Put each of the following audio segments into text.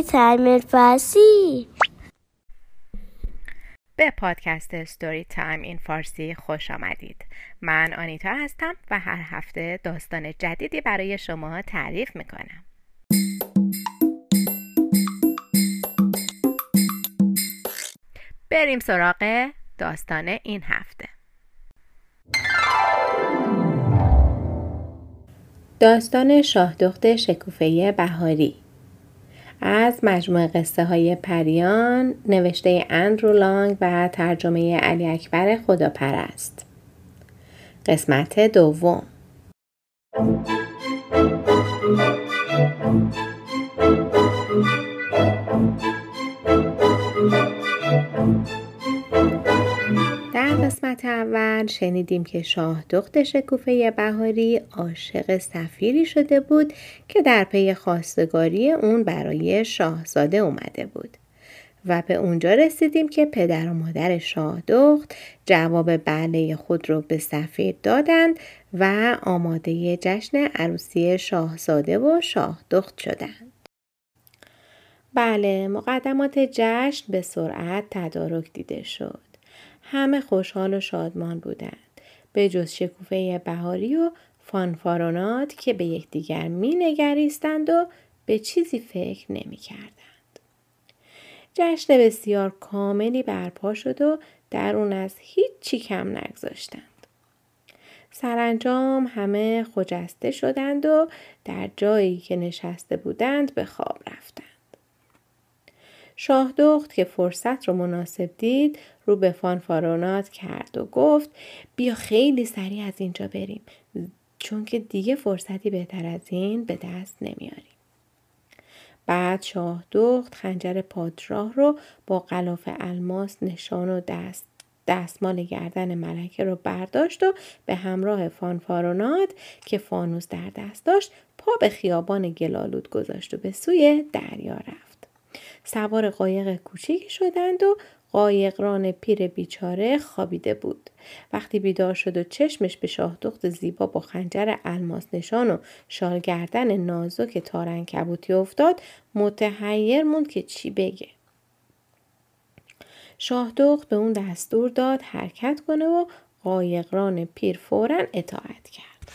Time Farsi. به پادکست Story Time in Farsi خوش آمدید. من آنیتا هستم و هر هفته داستان جدیدی برای شما تعریف می‌کنم. بریم سراغ داستان این هفته. داستان شاهدخت شکوفه بهاری. از مجموعه قصه های پریان نوشته اندرو لانگ و ترجمه علی اکبر خداپرست. قسمت دوم. قسمت اول شنیدیم که شاه دخت شکوفه بهاری عاشق سفیری شده بود که در پی خواستگاری اون برای شاهزاده اومده بود و به اونجا رسیدیم که پدر و مادر شاه دخت جواب بله خود رو به سفیر دادند و آماده جشن عروسی شاهزاده و شاه دخت شدند. بله مقدمات جشن به سرعت تدارک دیده شد. همه خوشحال و شادمان بودند. به جز شکوفه بهاری و فانفارونات که به یکدیگر می نگریستند و به چیزی فکر نمی کردند. جشن بسیار کاملی برپا شد و در اون از هیچی کم نگذاشتند. سرانجام همه خجسته شدند و در جایی که نشسته بودند به خواب رفتند. شاهدخت که فرصت رو مناسب دید رو به فانفارونات کرد و گفت بیا خیلی سریع از اینجا بریم چون که دیگه فرصتی بهتر از این به دست نمیاریم. بعد شاه دخت خنجر پادشاه رو با غلاف الماس نشان و دست دستمال گردن ملکه رو برداشت و به همراه فانفارونات که فانوس در دست داشت پا به خیابان گلالود گذاشت و به سوی دریا رفت. سوار قایق کوچیکی شدند و قایقران پیر بیچاره خوابیده بود. وقتی بیدار شد و چشمش به شاهدخت زیبا با خنجر الماس نشان و شالگردن نازک تارن کبوتی افتاد متحیر موند که چی بگه. شاهدخت به اون دستور داد حرکت کنه و قایقران پیر فورا اطاعت کرد.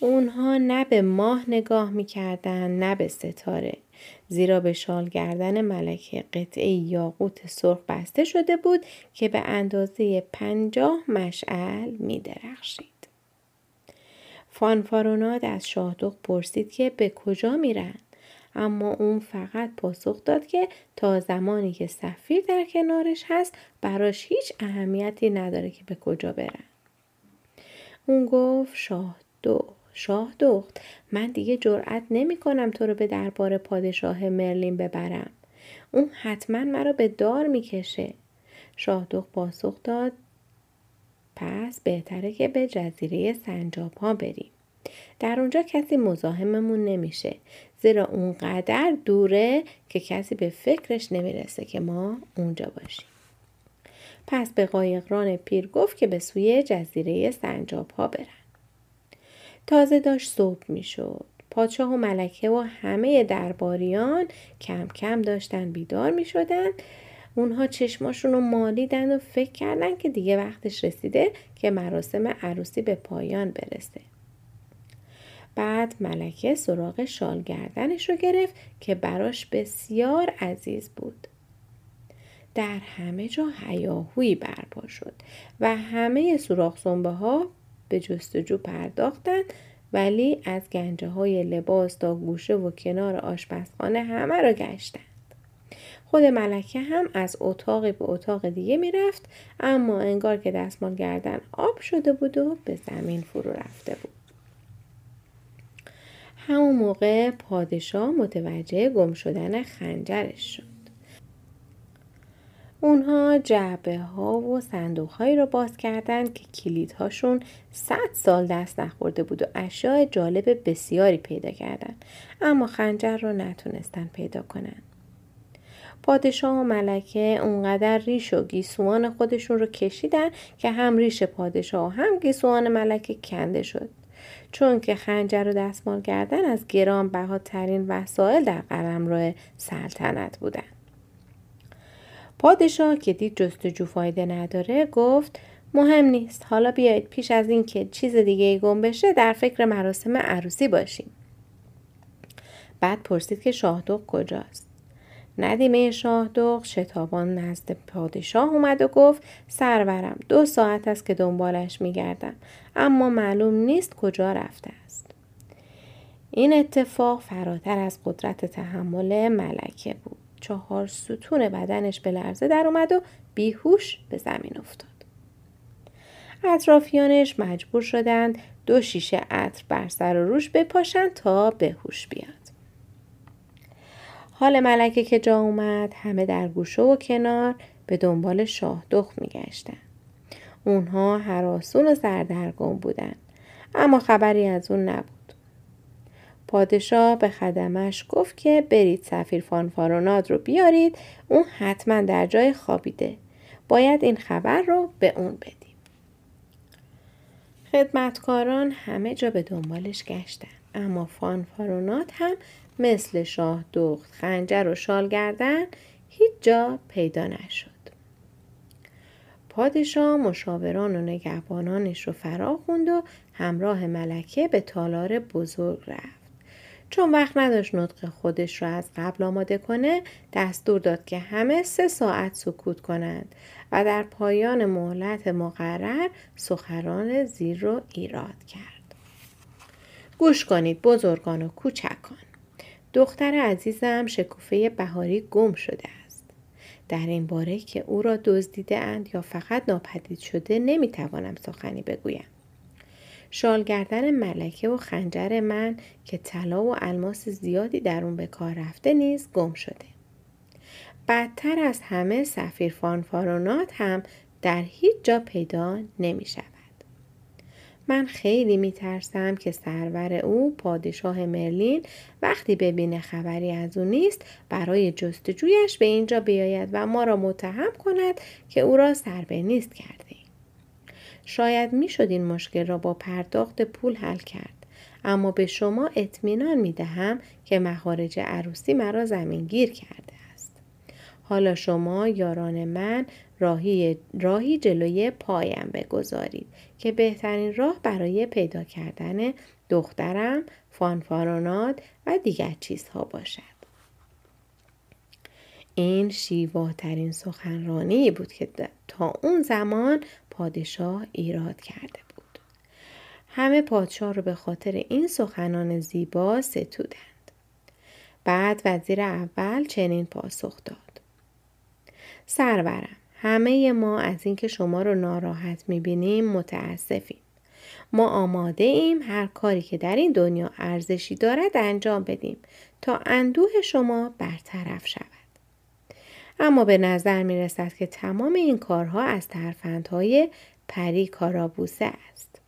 اونها نه به ماه نگاه می‌کردن نه به ستاره. زیرا به شال گردن ملکه قطعه یاقوت سرخ بسته شده بود که به اندازه پنجاه مشعل می درخشید. فانفاروناد از شاهدخت پرسید که به کجا میرن اما اون فقط پاسخ داد که تا زمانی که سفیر در کنارش هست براش هیچ اهمیتی نداره که به کجا برن. اون گفت شاهدخت شاه دخت من دیگه جرأت نمی کنم تو رو به دربار پادشاه مرلین ببرم. اون حتما مرا به دار می‌کشه. شاه دخت پاسخ داد پس بهتره که به جزیره سنجاب ها بریم. در اونجا کسی مزاحممون نمیشه زیرا اونقدر دوره که کسی به فکرش نمی‌رسه که ما اونجا باشیم. پس به قایقران پیر گفت که به سوی جزیره سنجاب ها برن. تازه داشت صبح می شد. پادشاه و ملکه و همه درباریان کم کم داشتن بیدار می شدن. اونها چشماشون رو مالیدن و فکر کردن که دیگه وقتش رسیده که مراسم عروسی به پایان برسه. بعد ملکه سراغ شال گردنش رو گرفت که براش بسیار عزیز بود. در همه جا هیاهویی برپا شد و همه سوراخ ها به جستجو پرداختند ولی از گنجه های لباس تا گوشه و کنار آشپزخانه همه را گشتند. خود ملکه هم از اتاقی به اتاق دیگه می‌رفت اما انگار که دستمال گردن آب شده بود و به زمین فرو رفته بود. همون موقع پادشاه متوجه گم شدن خنجرش شد. اونها جعبه ها و صندوق هایی رو باز کردند که کلیدهاشون صد سال دست نخورده بود و اشیاء جالب بسیاری پیدا کردند اما خنجر رو نتونستن پیدا کنن. پادشاه و ملکه اونقدر ریش و گیسوان خودشون رو کشیدن که هم ریش پادشاه و هم گیسوان ملکه کنده شد. چون که خنجر و دستمال کردن از گران بهاترین وسایل در قلمرو سلطنت بودند. پادشاه که دید جستجو فایده نداره گفت مهم نیست. حالا بیایید پیش از اینکه چیز دیگه گم بشه در فکر مراسم عروسی باشیم. بعد پرسید که شاهدوق کجاست. ندیمه شاهدوق شتابان نزد پادشاه اومد و گفت سرورم دو ساعت است که دنبالش میگردم. اما معلوم نیست کجا رفته است. این اتفاق فراتر از قدرت تحمل ملکه بود. چهار ستون بدنش به لرزه در اومد و بیهوش به زمین افتاد اطرافیانش مجبور شدند دو شیشه عطر بر سر و روش بپاشند تا به هوش بیاد. حال ملکه که جا اومد همه در گوشه و کنار به دنبال شاه دخ میگشتن. اونها حراسون و سردرگم بودند اما خبری از اون نبود. پادشاه به خدمش گفت که برید سفیر فانفاروناد رو بیارید اون حتما در جای خوابیده. باید این خبر رو به اون بدید. خدمتکاران همه جا به دنبالش گشتن اما فانفارونات هم مثل شاه دخت خنجر و شال گردن هیچ جا پیدا نشد پادشاه مشاوران و نگهبانانش رو فرا خوند و همراه ملکه به تالار بزرگ رفت چون وقت نداشت نطق خودش را از قبل آماده کنه دستور داد که همه سه ساعت سکوت کنند و در پایان مهلت مقرر سخران زیر رو ایراد کرد. گوش کنید بزرگان و کوچکان. دختر عزیزم شکوفه بهاری گم شده است. در این باره که او را دزدیده اند یا فقط ناپدید شده نمی‌توانم سخنی بگویم. شالگردن ملکه و خنجر من که طلا و الماس زیادی در اون به کار رفته نیز گم شده. بدتر از همه سفیر فانفارونات هم در هیچ جا پیدا نمی شود. من خیلی می ترسم که سرور او پادشاه مرلین وقتی ببینه خبری از او نیست برای جستجویش به اینجا بیاید و ما را متهم کند که او را سر به نیست کرده شاید می شد این مشکل را با پرداخت پول حل کرد. اما به شما اطمینان می دهم که مخارج عروسی مرا زمینگیر کرده است. حالا شما یاران من راهی, راهی جلوی پایم بگذارید که بهترین راه برای پیدا کردن دخترم، فانفارونات و دیگر چیزها باشد. این شیواترین سخنرانی بود که تا اون زمان پادشاه ایراد کرده بود. همه پادشاه رو به خاطر این سخنان زیبا ستودند. بعد وزیر اول چنین پاسخ داد. سرورم همه ما از اینکه شما رو ناراحت می‌بینیم متاسفیم. ما آماده ایم هر کاری که در این دنیا ارزشی دارد انجام بدیم تا اندوه شما برطرف شود. اما به نظر می رسد که تمام این کارها از ترفندهای پری کارابوسه است.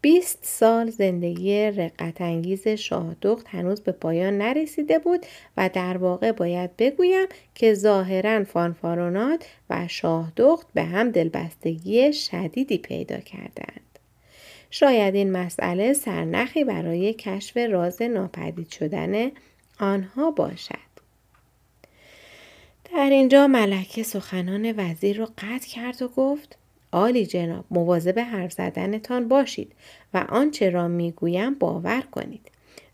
20 سال زندگی رقت انگیز شاهدخت هنوز به پایان نرسیده بود و در واقع باید بگویم که ظاهرا فانفارونات و شاهدخت به هم دلبستگی شدیدی پیدا کردند. شاید این مسئله سرنخی برای کشف راز ناپدید شدن آنها باشد. در اینجا ملکه سخنان وزیر را قطع کرد و گفت عالی جناب مواظب حرف زدنتان باشید و آنچه را می‌گویم باور کنید.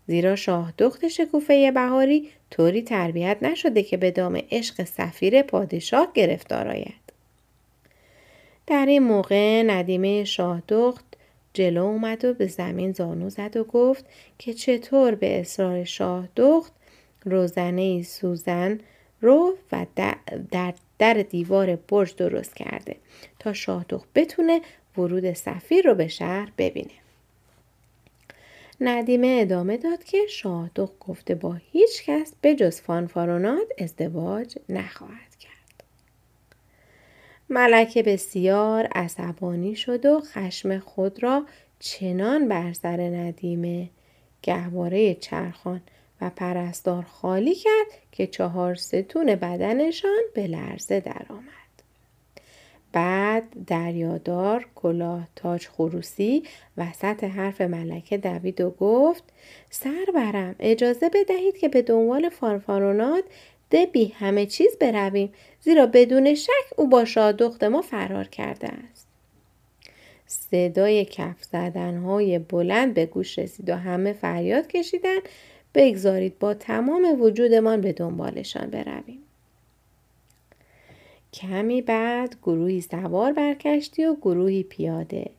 زیرا شاه دخت شکوفه بهاری طوری تربیت نشده که به دام عشق سفیر پادشاه گرفتار آید. در این موقع ندیمه شاه دخت جلو اومد و به زمین زانو زد و گفت که چطور به اصرار شاه دخت روزنه سوزن رو و در در دیوار برج درست کرده تا شاهدخ بتونه ورود سفیر رو به شهر ببینه. ندیمه ادامه داد که شاهدخ گفته با هیچ کس به جز فانفارونات ازدواج نخواهد کرد. ملکه بسیار عصبانی شد و خشم خود را چنان بر سر ندیمه گهواره چرخان و پرستار خالی کرد که چهار ستون بدنشان به لرزه درآمد. بعد دریادار کلاه تاج خروسی وسط حرف ملکه دوید و گفت سر برم اجازه بدهید که به دنبال فانفارونات دبی همه چیز برویم زیرا بدون شک او با شادخت ما فرار کرده است صدای کف زدنهای بلند به گوش رسید و همه فریاد کشیدند بگذارید با تمام وجودمان به دنبالشان برویم. کمی بعد گروهی سوار بر کشتی و گروهی پیاده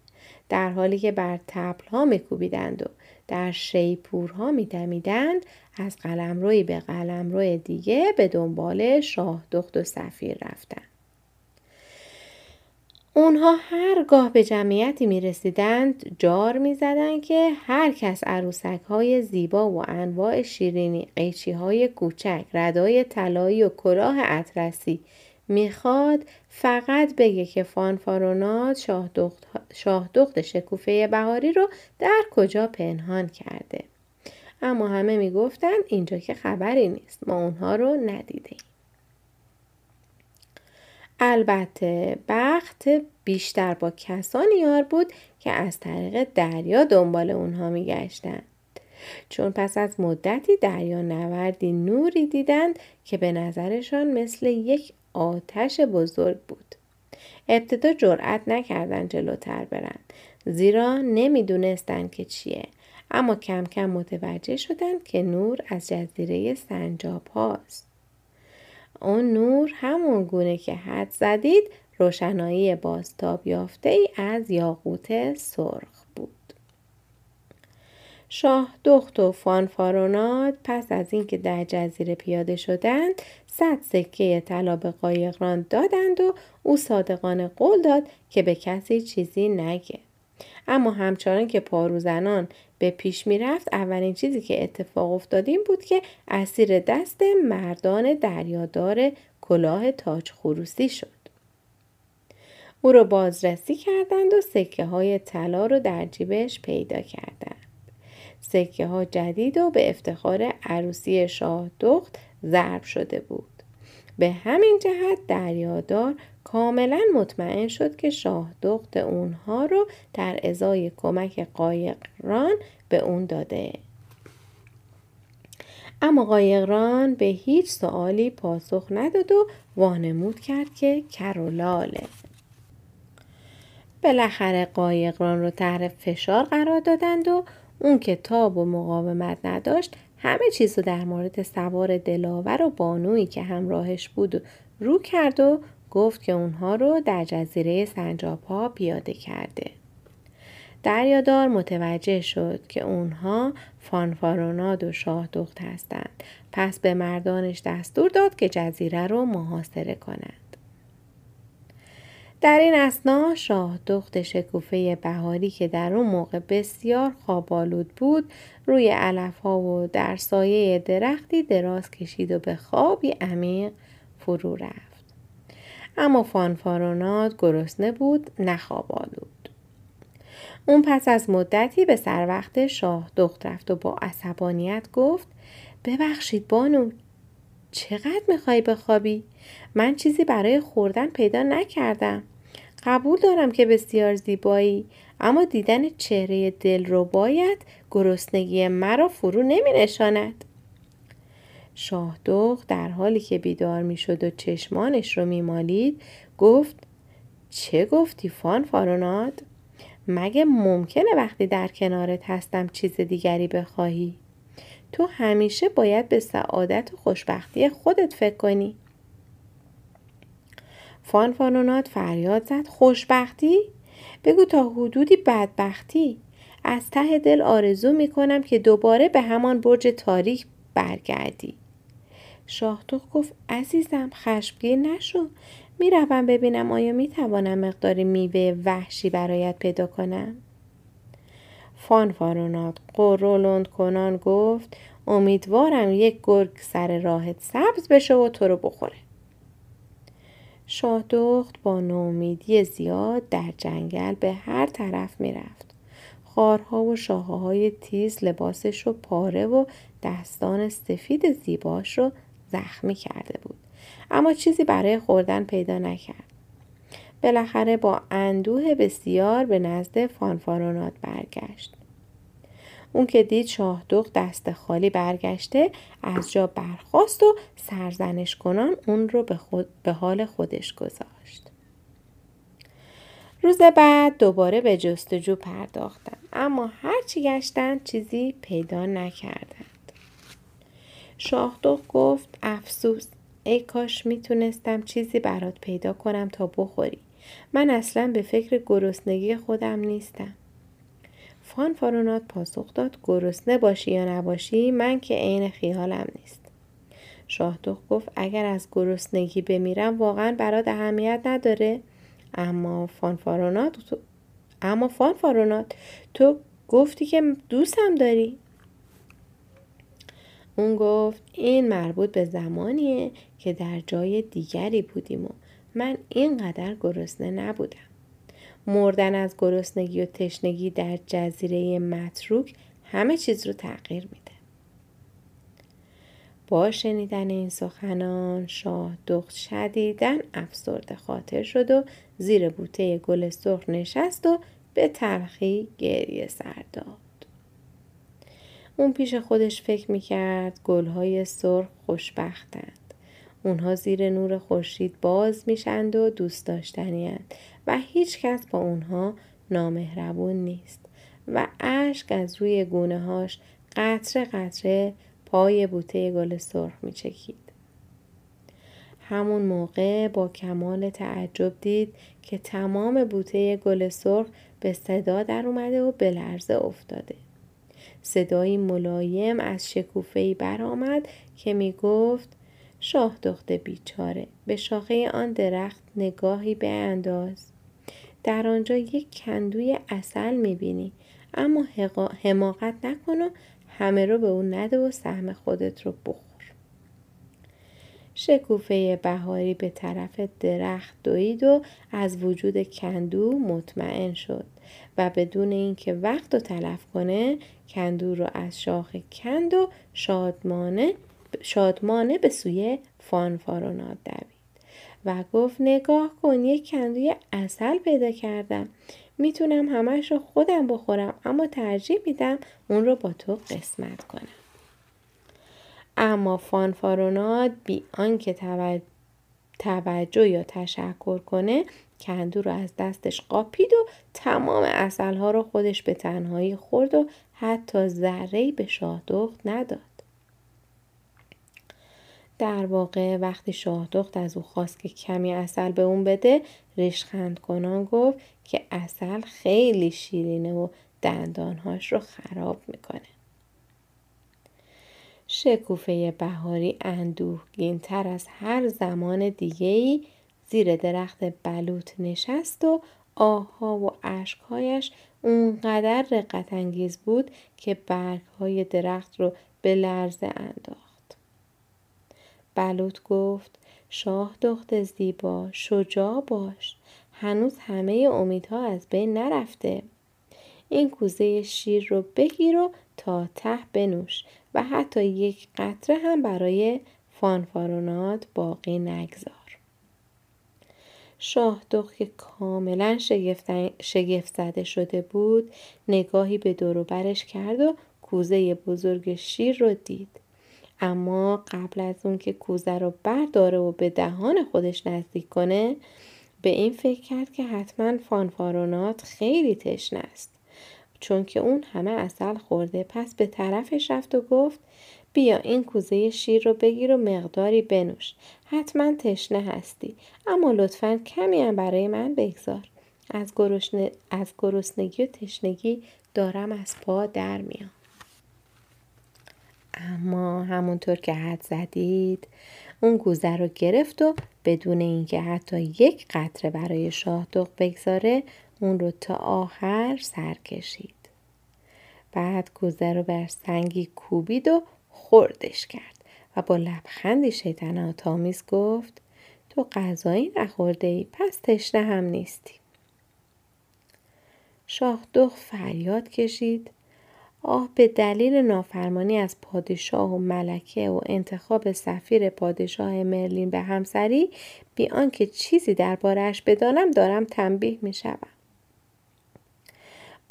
در حالی که بر تپلها میکوبیدند و در شیپورها میدمیدند از قلمروی به قلمرو دیگه به دنبال شاه دخت و سفیر رفتند. اونها هرگاه به جمعیتی می رسیدند جار می زدند که هر کس عروسک های زیبا و انواع شیرینی قیچی های کوچک ردای طلایی و کلاه اطرسی می‌خواد فقط بگه که فانفارونات شاه دخت شکوفه بهاری رو در کجا پنهان کرده. اما همه می‌گفتند اینجا که خبری نیست ما اونها رو ندیدیم. البته بخت بیشتر با کسانی یار بود که از طریق دریا دنبال اونها میگشتند. چون پس از مدتی دریا نوردی نوری دیدند که به نظرشان مثل یک آتش بزرگ بود. ابتدا جرأت نکردند جلوتر برند زیرا نمی‌دونستند که چیه اما کم کم متوجه شدند که نور از جزیره سنجاب هاست. اون نور همون گونه که حد زدید روشنایی بازتاب یافته ای از یاقوت سرخ بود. شاه دخت و فانفارونات پس از اینکه در جزیره پیاده شدند صد سکه طلا به قایقران دادند و او صادقانه قول داد که به کسی چیزی نگه اما همچنان که پاروزنان به پیش می‌رفت اولین چیزی که اتفاق افتاد این بود که اسیر دست مردان دریادار کلاه تاج خروسی شد او را بازرسی کردند و سکه های طلا رو در جیبش پیدا کردند سکه ها جدید و به افتخار عروسی شاه دخت ضرب شده بود. به همین جهت دریادار کاملا مطمئن شد که شاه دخت اونها رو در ازای کمک قایقران به اون داده. اما قایقران به هیچ سوالی پاسخ نداد و وانمود کرد که کرولاله. بالاخره قایقران رو تحت فشار قرار دادند و اون که تاب و مقاومت نداشت همه چیز رو در مورد سوار دلاور و بانویی که همراهش بود رو کرد و گفت که اونها رو در جزیره سنجاپا پیاده کرده. دریادار متوجه شد که اونها فانفاروناد و شاه دخت هستند. پس به مردانش دستور داد که جزیره رو محاصره کنند. در این اسنا شاه دخت شکوفه بهاری که در اون موقع بسیار خوابالود بود روی علف ها و در سایه درختی دراز کشید و به خوابی عمیق فرو رفت. اما فانفارونات گرسنه بود نخوابالود. اون پس از مدتی به سر وقت شاه دخت رفت و با عصبانیت گفت ببخشید بانو چقدر می‌خوای بخوابی؟ من چیزی برای خوردن پیدا نکردم. قبول دارم که بسیار زیبایی اما دیدن چهره دل رو باید گرسنگی مرا فرو نمی نشاند. شاه در حالی که بیدار می شد و چشمانش رو می مالید گفت چه گفتی فان فاروناد؟ مگه ممکنه وقتی در کنارت هستم چیز دیگری بخواهی؟ تو همیشه باید به سعادت و خوشبختی خودت فکر کنی. فانفانونات فریاد زد خوشبختی؟ بگو تا حدودی بدبختی از ته دل آرزو می کنم که دوباره به همان برج تاریک برگردی شاهتوخ گفت عزیزم خشمگین نشو. می‌روم ببینم آیا می توانم مقداری میوه وحشی برایت پیدا کنم؟ فانفارونات قرولند کنان گفت امیدوارم یک گرگ سر راهت سبز بشه و تو رو بخوره. شاهدخت با نومیدی زیاد در جنگل به هر طرف می‌رفت. خارها و شاخه های تیز لباسش رو پاره و دستان سفید زیباش رو زخمی کرده بود. اما چیزی برای خوردن پیدا نکرد. بالاخره با اندوه بسیار به نزد فانفارونات برگشت اون که دید شاهدوغ دست خالی برگشته از جا برخواست و سرزنش کنان اون رو به, خود، به حال خودش گذاشت روز بعد دوباره به جستجو پرداختن اما هرچی گشتن چیزی پیدا نکردند شاهدوغ گفت افسوس ای کاش می‌تونستم چیزی برات پیدا کنم تا بخوری. من اصلا به فکر گرسنگی خودم نیستم. فارونات پاسخ داد گرسنه باشی یا نباشی من که عین خیالم نیست. شاهدوخ گفت اگر از گرسنگی بمیرم واقعا برات اهمیت نداره. اما فانفارونات تو اما فانفارونات تو گفتی که دوستم داری؟ اون گفت این مربوط به زمانیه که در جای دیگری بودیم و من اینقدر گرسنه نبودم مردن از گرسنگی و تشنگی در جزیره متروک همه چیز رو تغییر میده. با شنیدن این سخنان شاه دخت شدیدن افسرده خاطر شد و زیر بوته گل سرخ نشست و به تلخی گریه سر داد. اون پیش خودش فکر می‌کرد گلهای سرخ خوشبختند. اونها زیر نور خورشید باز میشند و دوست داشتنی و هیچ کس با اونها نامهربون نیست و اشک از روی گونه هاش قطره قطره پای بوته گل سرخ می چکید. همون موقع با کمال تعجب دید که تمام بوته گل سرخ به صدا در اومده و به لرزه افتاده. صدایی ملایم از شکوفهی برآمد که می گفت شاه دخت بیچاره به شاخه آن درخت نگاهی به انداز در آنجا یک کندوی اصل می‌بینی اما حماقت نکن و همه رو به اون نده و سهم خودت رو بخور. شکوفه بهاری به طرف درخت دوید و از وجود کندو مطمئن شد و بدون اینکه وقت رو تلف کنه کندو رو از شاخه کند و شادمانه شادمانه به سوی فانفارونات دوید و گفت نگاه کن یک کندوی اصل پیدا کردم. می‌تونم همش رو خودم بخورم اما ترجیح میدم اون رو با تو قسمت کنم. اما فانفارونات بی آنکه توجه یا تشکر کنه کندو رو از دستش قاپید و تمام اصلها رو خودش به تنهایی خورد و حتی ذره‌ای به شاهدخت نداد در واقع وقتی شاهدخت از او خواست که کمی اصل به اون بده ریشخند کنان گفت که اصل خیلی شیرینه و دندانهاش رو خراب می‌کنه. شکوفه بهاری اندوهگین تر از هر زمان دیگهی زیر درخت بلوط نشست و آها و اشکهایش اونقدر رقت انگیز بود که برگهای درخت رو به لرزه انداخت. بلوط گفت شاه دخت زیبا شجاع باش هنوز همه امیدها از بین نرفته این کوزه شیر رو بگیر و تا ته بنوش و حتی یک قطره هم برای فانفارونات باقی نگذار. شاه که کاملا شگفت زده شده بود نگاهی به دوروبرش کرد و کوزه بزرگ شیر رو دید. اما قبل از اون که کوزه رو برداره و به دهان خودش نزدیک کنه به این فکر کرد که حتما فانفارونات خیلی تشنه است. چون که اون همه اصل خورده. پس به طرفش رفت و گفت بیا این کوزه شیر رو بگیر و مقداری بنوش. حتما تشنه هستی اما لطفا کمی هم برای من بگذار. از, گرسنگی و تشنگی دارم از پا در میام. اما همونطور که حد زدید اون گوزه رو گرفت و بدون اینکه حتی یک قطره برای شاهدوغ بگذاره اون رو تا آخر سر کشید. بعد گوزه رو بر سنگی کوبید و خوردش کرد و با لبخندی شیطنت تامیز گفت تو غذایی نخورده ای پس تشنه هم نیستی. شاهدوغ فریاد کشید آه به دلیل نافرمانی از پادشاه و ملکه و انتخاب سفیر پادشاه مرلین به همسری بی آنکه چیزی دربارهاش بدانم دارم تنبیه می شوم.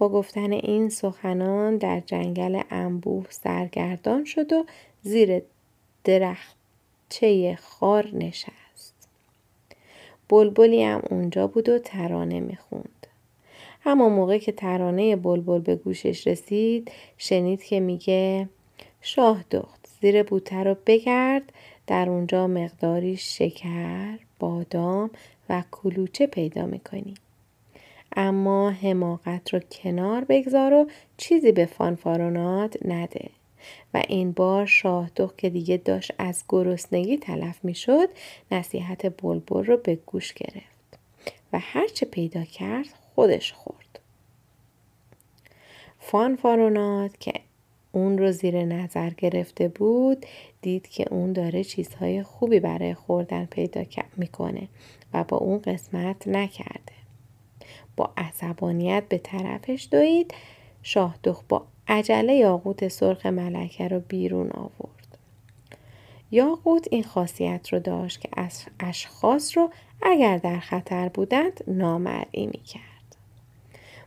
با گفتن این سخنان در جنگل انبوه سرگردان شد و زیر درختچه خار نشست. بلبلی هم اونجا بود و ترانه می‌خوند. اما موقع که ترانه بلبل به گوشش رسید شنید که میگه شاه دخت زیر بوته رو بگرد در اونجا مقداری شکر، بادام و کلوچه پیدا می‌کنی. اما حماقت رو کنار بگذار و چیزی به فانفارونات نده. و این بار شاهدخ که دیگه داشت از گرسنگی تلف می‌شد نصیحت بلبل رو به گوش گرفت و هرچه پیدا کرد خودش خورد. فانفارونات که اون رو زیر نظر گرفته بود دید که اون داره چیزهای خوبی برای خوردن پیدا می‌کنه و با اون قسمت نکرده. با عصبانیت به طرفش دوید شاهدخ با عجله یاقوت سرخ ملکه رو بیرون آورد. یاقوت این خاصیت رو داشت که اشخاص رو اگر در خطر بودند نامرئی می کرد.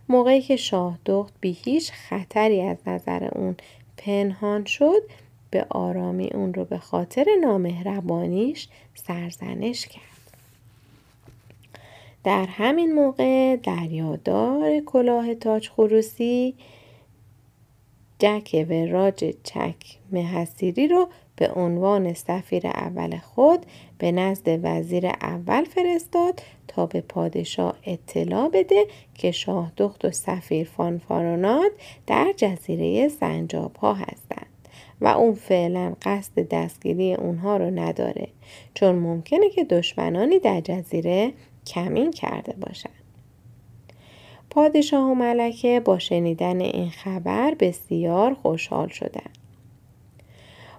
موقعی که شاهدخت بی هیچ خطری از نظر اون پنهان شد به آرامی اون رو به خاطر نامهربانیش سرزنش کرد. در همین موقع دریادار کلاه تاج خروسی جک وراج چک مهسیری رو به عنوان سفیر اول خود به نزد وزیر اول فرستاد تا به پادشاه اطلاع بده که شاهدخت و سفیر فانفارونات در جزیره سنجاب ها هستند و اون فعلا قصد دستگیری اونها رو نداره. چون ممکنه که دشمنانی در جزیره کمین کرده باشند. پادشاه و ملکه با شنیدن این خبر بسیار خوشحال شدند.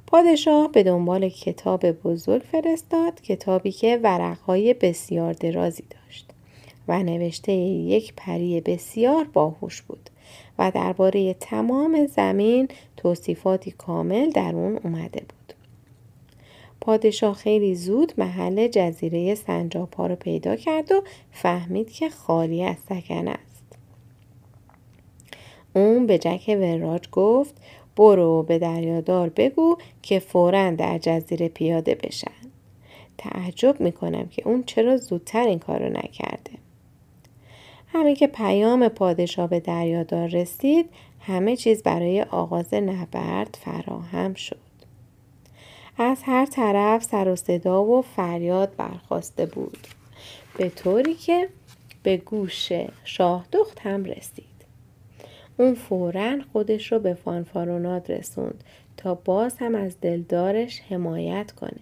پادشاه به دنبال کتاب بزرگ فرستاد کتابی که ورقهای بسیار درازی داشت و نوشته یک پری بسیار باهوش بود و درباره تمام زمین توصیفاتی کامل در اون اومده بود. پادشاه خیلی زود محل جزیره سنجاپا رو پیدا کرد و فهمید که خالی از سکن است. اون به جک وراج گفت برو به دریادار بگو که فورا در جزیره پیاده بشن. تعجب می‌کنم که اون چرا زودتر این کارو نکرده. همین که پیام پادشاه به دریادار رسید همه چیز برای آغاز نبرد فراهم شد. از هر طرف سر و صدا و فریاد برخواسته بود. به طوری که به گوش شاه دخت هم رسید. اون فورا خودش رو به فانفاروناد رسوند تا باز هم از دلدارش حمایت کنه.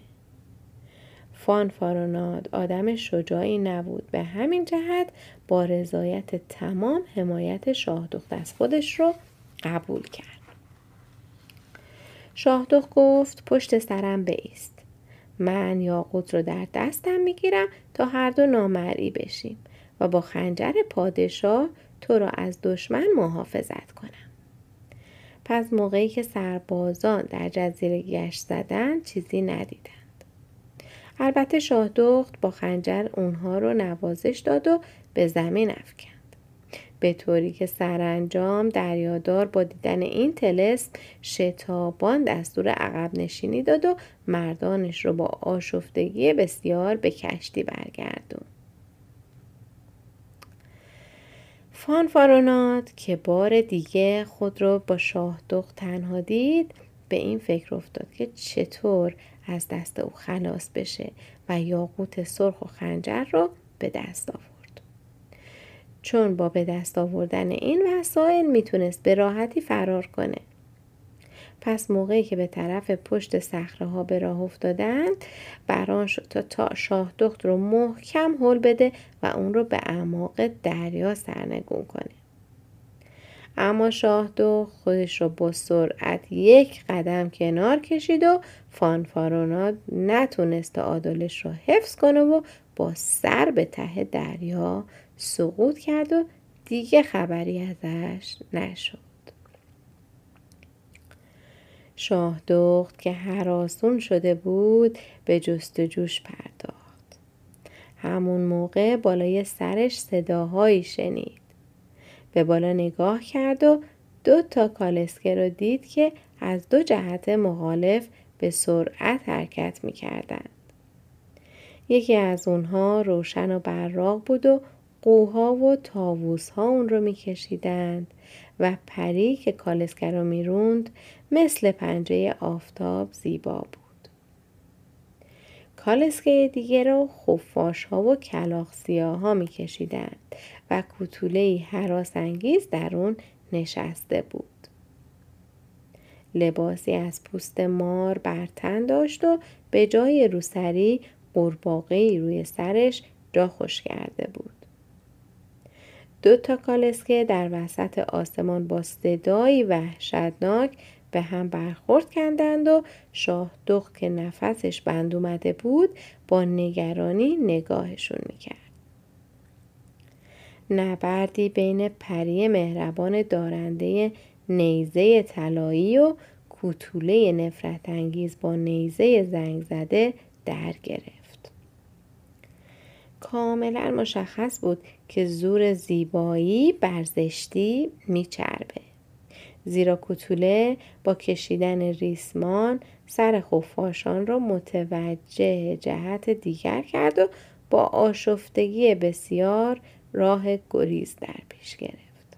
فانفاروناد آدم شجاعی نبود. به همین جهت با رضایت تمام حمایت شاه از خودش رو قبول کرد. شاهدخ گفت پشت سرم بیست. من یاقوت رو در دستم می‌گیرم تا هر دو نامرئی بشیم و با خنجر پادشاه تو را از دشمن محافظت کنم. پس موقعی که سربازان در جزیره گشت زدن چیزی ندیدند. البته شاهدخت با خنجر اونها رو نوازش داد و به زمین افکن. به طوری که سرانجام دریادار با دیدن این تلس شتابان دستور عقب نشینی داد و مردانش رو با آشفتگی بسیار به کشتی برگردون. فانفارونات که بار دیگه خود رو با شاهدخ تنها دید به این فکر افتاد که چطور از دست او خلاص بشه و یاقوت سرخ و خنجر رو به دست آورد. چون با به دست آوردن این وسایل می‌تونست به راحتی فرار کنه. پس موقعی که به طرف پشت صخره ها به راه افتادند بران شد تا, تا شاه دخت رو محکم هل بده و اون رو به اعماق دریا سرنگون کنه. اما شاه دو خودش رو با سرعت یک قدم کنار کشید و فانفاروناد نتونست عادلش رو حفظ کنه و با سر به ته دریا سقوط کرد و دیگه خبری ازش نشد. شاه دخت که حراسون شده بود به جستجوش پرداخت همون موقع بالای سرش صداهایی شنید به بالا نگاه کرد و دو تا کالسکه رو دید که از دو جهت مخالف به سرعت حرکت می کردن. یکی از اونها روشن و براق بود و قوها و تاووس ها اون رو میکشیدند و پری که کالسکه رو می‌روند مثل پنجه آفتاب زیبا بود. کالسکه دیگه رو خفاش ها و کلاخ ها میکشیدند و کوتوله حراس انگیز در اون نشسته بود. لباسی از پوست مار بر تن داشت و به جای روسری قورباغه روی سرش جا خوش کرده بود. دو تا کالسکه در وسط آسمان با صدایی وحشتناک به هم برخورد کندند و شاه دخ که نفسش بند اومده بود با نگرانی نگاهشون می‌کرد. نبردی بین پری مهربان دارنده نیزه طلایی و کوتوله نفرت انگیز با نیزه زنگ زده در گرفت. کاملا مشخص بود که زور زیبایی برزشتی میچربه. زیرا کوتوله با کشیدن ریسمان سر خفاشان را متوجه جهت دیگر کرد و با آشفتگی بسیار راه گریز در پیش گرفت.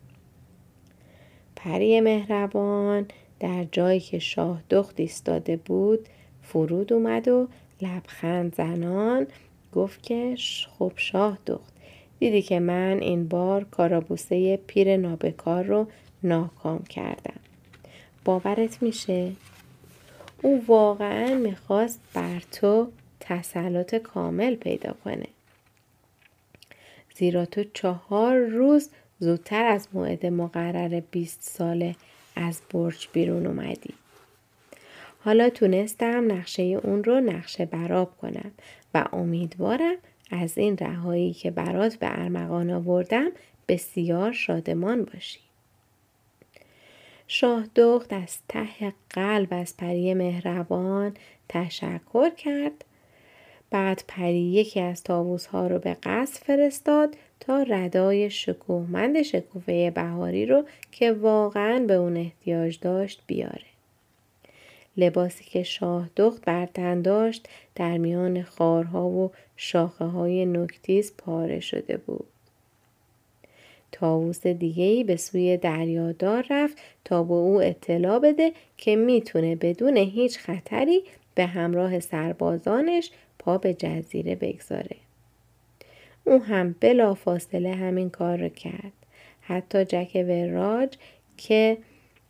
پری مهربان در جایی که شاه دخت ایستاده بود فرود اومد و لبخند زنان گفت که خب شاه دخت دیدی که من این بار کارابوسه پیر نابکار رو ناکام کردم باورت میشه؟ او واقعا می‌خواست بر تو تسلط کامل پیدا کنه زیرا تو چهار روز زودتر از موعد مقرر 20 ساله از برج بیرون اومدی. حالا تونستم نقشه اون رو نقشه براب کنم و امیدوارم از این رهایی که برات به ارمغان آوردم بسیار شادمان باشی. شاه دخت از ته قلب از پری مهربان تشکر کرد بعد پری یکی از تاووس ها رو به قصد فرستاد تا ردای شکوهمند شکوفه بهاری رو که واقعا به اون احتیاج داشت بیاره. لباسی که شاه دخت بر تن داشت در میان خارها و شاخه های نکتیز پاره شده بود. تاووس دیگهی به سوی دریادار رفت تا به او اطلاع بده که می‌تونه بدون هیچ خطری به همراه سربازانش پا به جزیره بگذاره. او هم بلا فاصله همین کار رو کرد. حتی جک وراج که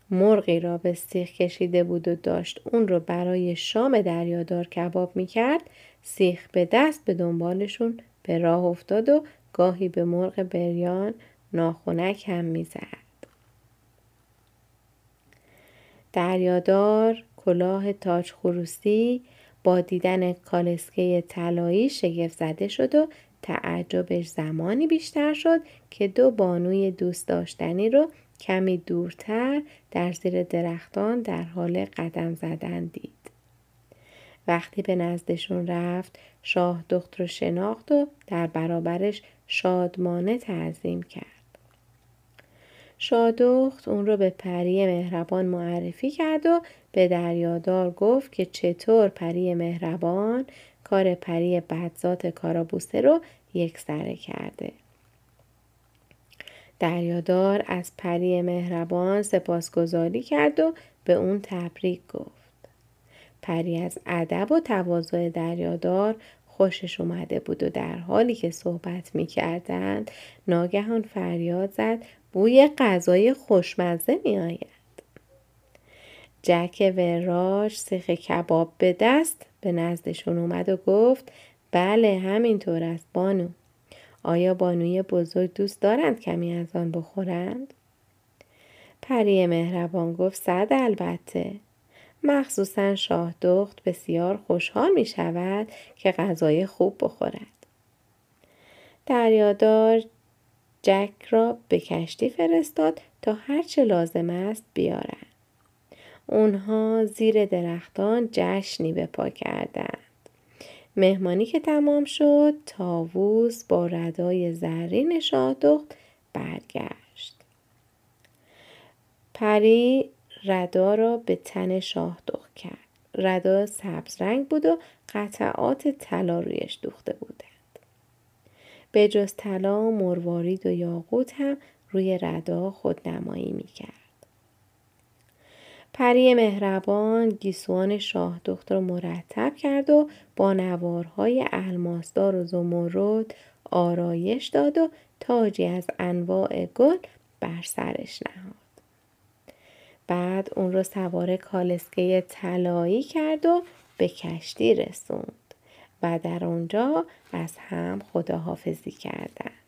مرغی را به سیخ کشیده بود و داشت اون رو برای شام دریادار کباب می کرد سیخ به دست به دنبالشون به راه افتاد و گاهی به مرغ بریان ناخونک هم می‌زد. دریادار کلاه تاج خروسی با دیدن کالسکه طلایی شگفت زده شد و تعجبش زمانی بیشتر شد که دو بانوی دوست داشتنی رو کمی دورتر در زیر درختان در حال قدم زدن دید. وقتی به نزدشون رفت شاه دخت رو شناخت و در برابرش شادمانه تعظیم کرد. شادخت اون رو به پری مهربان معرفی کرد و به دریادار گفت که چطور پری مهربان کار پری بدذات کارابوسه رو یک سره کرده. دریادار از پری مهربان سپاسگزاری کرد و به اون تبریک گفت. پری از ادب و تواضع دریادار خوشش اومده بود و در حالی که صحبت می کردند ناگهان فریاد زد بوی غذای خوشمزه می آید. جک وراج سیخ کباب به دست به نزدشون اومد و گفت بله همینطور است بانو. آیا بانوی بزرگ دوست دارند کمی از آن بخورند؟ پری مهربان گفت صد البته. مخصوصا شاه دخت بسیار خوشحال می شود که غذای خوب بخورد. دریادار جک را به کشتی فرستاد تا هرچه لازم است بیارند. اونها زیر درختان جشنی به پا کردند. مهمانی که تمام شد تاووس با ردای زرین شاهدخت برگشت. پری ردا را به تن شاهدخت کرد. ردا سبز رنگ بود و قطعات طلا رویش دوخته بودند. به جز طلا مروارید و یاقوت هم روی ردا خودنمایی می‌کرد. پری مهربان گیسوان شاه دختر مرتب کرد و با نوارهای الماسدار و زمرد آرایش داد و تاجی از انواع گل بر سرش نهاد. بعد اون رو سوار کالسکه طلایی کرد و به کشتی رسوند و در آنجا از هم خداحافظی کردند.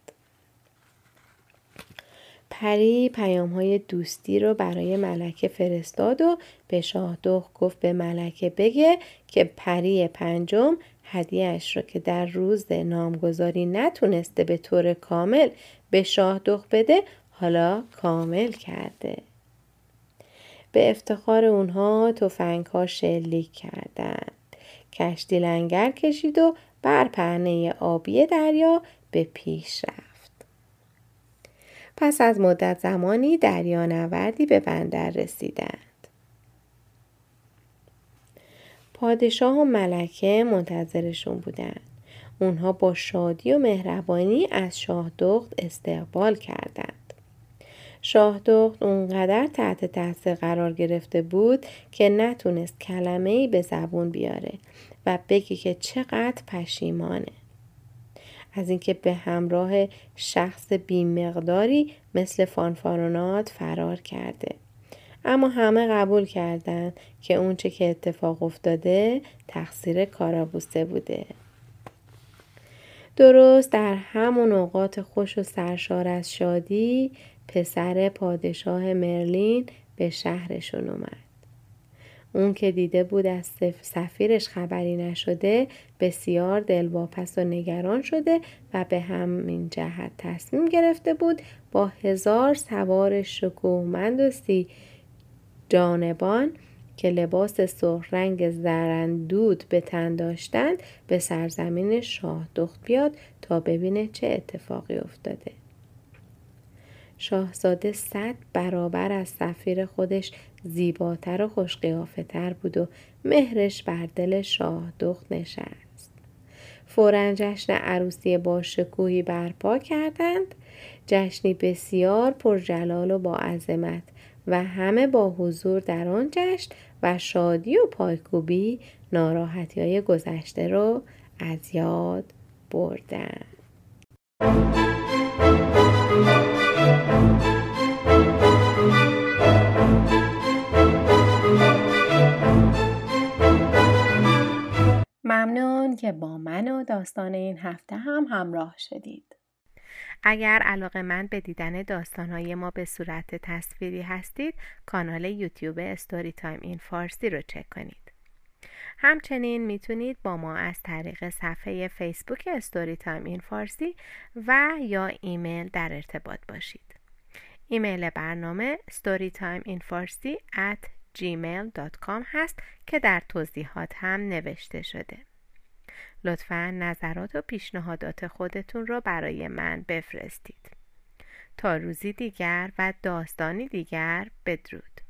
پری پیام های دوستی رو برای ملکه فرستاد و به شاهدخ گفت به ملکه بگه که پری پنجم هدیهش رو که در روز نامگذاری نتونسته به طور کامل به شاهدخ بده حالا کامل کرده. به افتخار اونها توفنگ ها شلیک کردند. کشتی لنگر کشید و بر پهنه آبی دریا به پیش رفت. پس از مدت زمانی دریا نوردی به بندر رسیدند. پادشاه و ملکه منتظرشون بودند. اونها با شادی و مهربانی از شاه دخت استقبال کردند. شاهدخت اونقدر تحت تاثیر قرار گرفته بود که نتونست کلمه ای به زبون بیاره و بگی که چقدر پشیمانه. از اینکه به همراه شخص بیمقداری مثل فانفارونات فرار کرده. اما همه قبول کردند که اونچه که اتفاق افتاده تقصیر کارابوسه بوده. درست در همون اوقات خوش و سرشار از شادی پسر پادشاه مرلین به شهرشون اومد. اون که دیده بود از سفیرش خبری نشده بسیار دلواپس و نگران شده و به همین جهت تصمیم گرفته بود با هزار سوار شکوهمند و سی جانبان که لباس سرخ رنگ زرندود به تن داشتند به سرزمین شاه دخت بیاد تا ببینه چه اتفاقی افتاده. شاهزاده صد برابر از سفیر خودش زیباتر و خوشقیافه تر بود و مهرش بر دل شاه دخت نشست. فورا جشن عروسی با شکوهی برپا کردند جشنی بسیار پرجلال و با عظمت و همه با حضور در آن جشن و شادی و پایکوبی ناراحتی های گذشته رو از یاد بردن. داستان این هفته هم همراه شدید. اگر علاقه‌مند به دیدن داستانهای ما به صورت تصویری هستید کانال یوتیوب Story Time in Farsi رو چک کنید. همچنین می‌تونید با ما از طریق صفحه فیسبوک Story Time in Farsi و یا ایمیل در ارتباط باشید. ایمیل برنامه storytimeinfarsi at gmail.com هست که در توضیحات هم نوشته شده. لطفا نظرات و پیشنهادات خودتون رو برای من بفرستید. تا روزی دیگر و داستانی دیگر بدرود.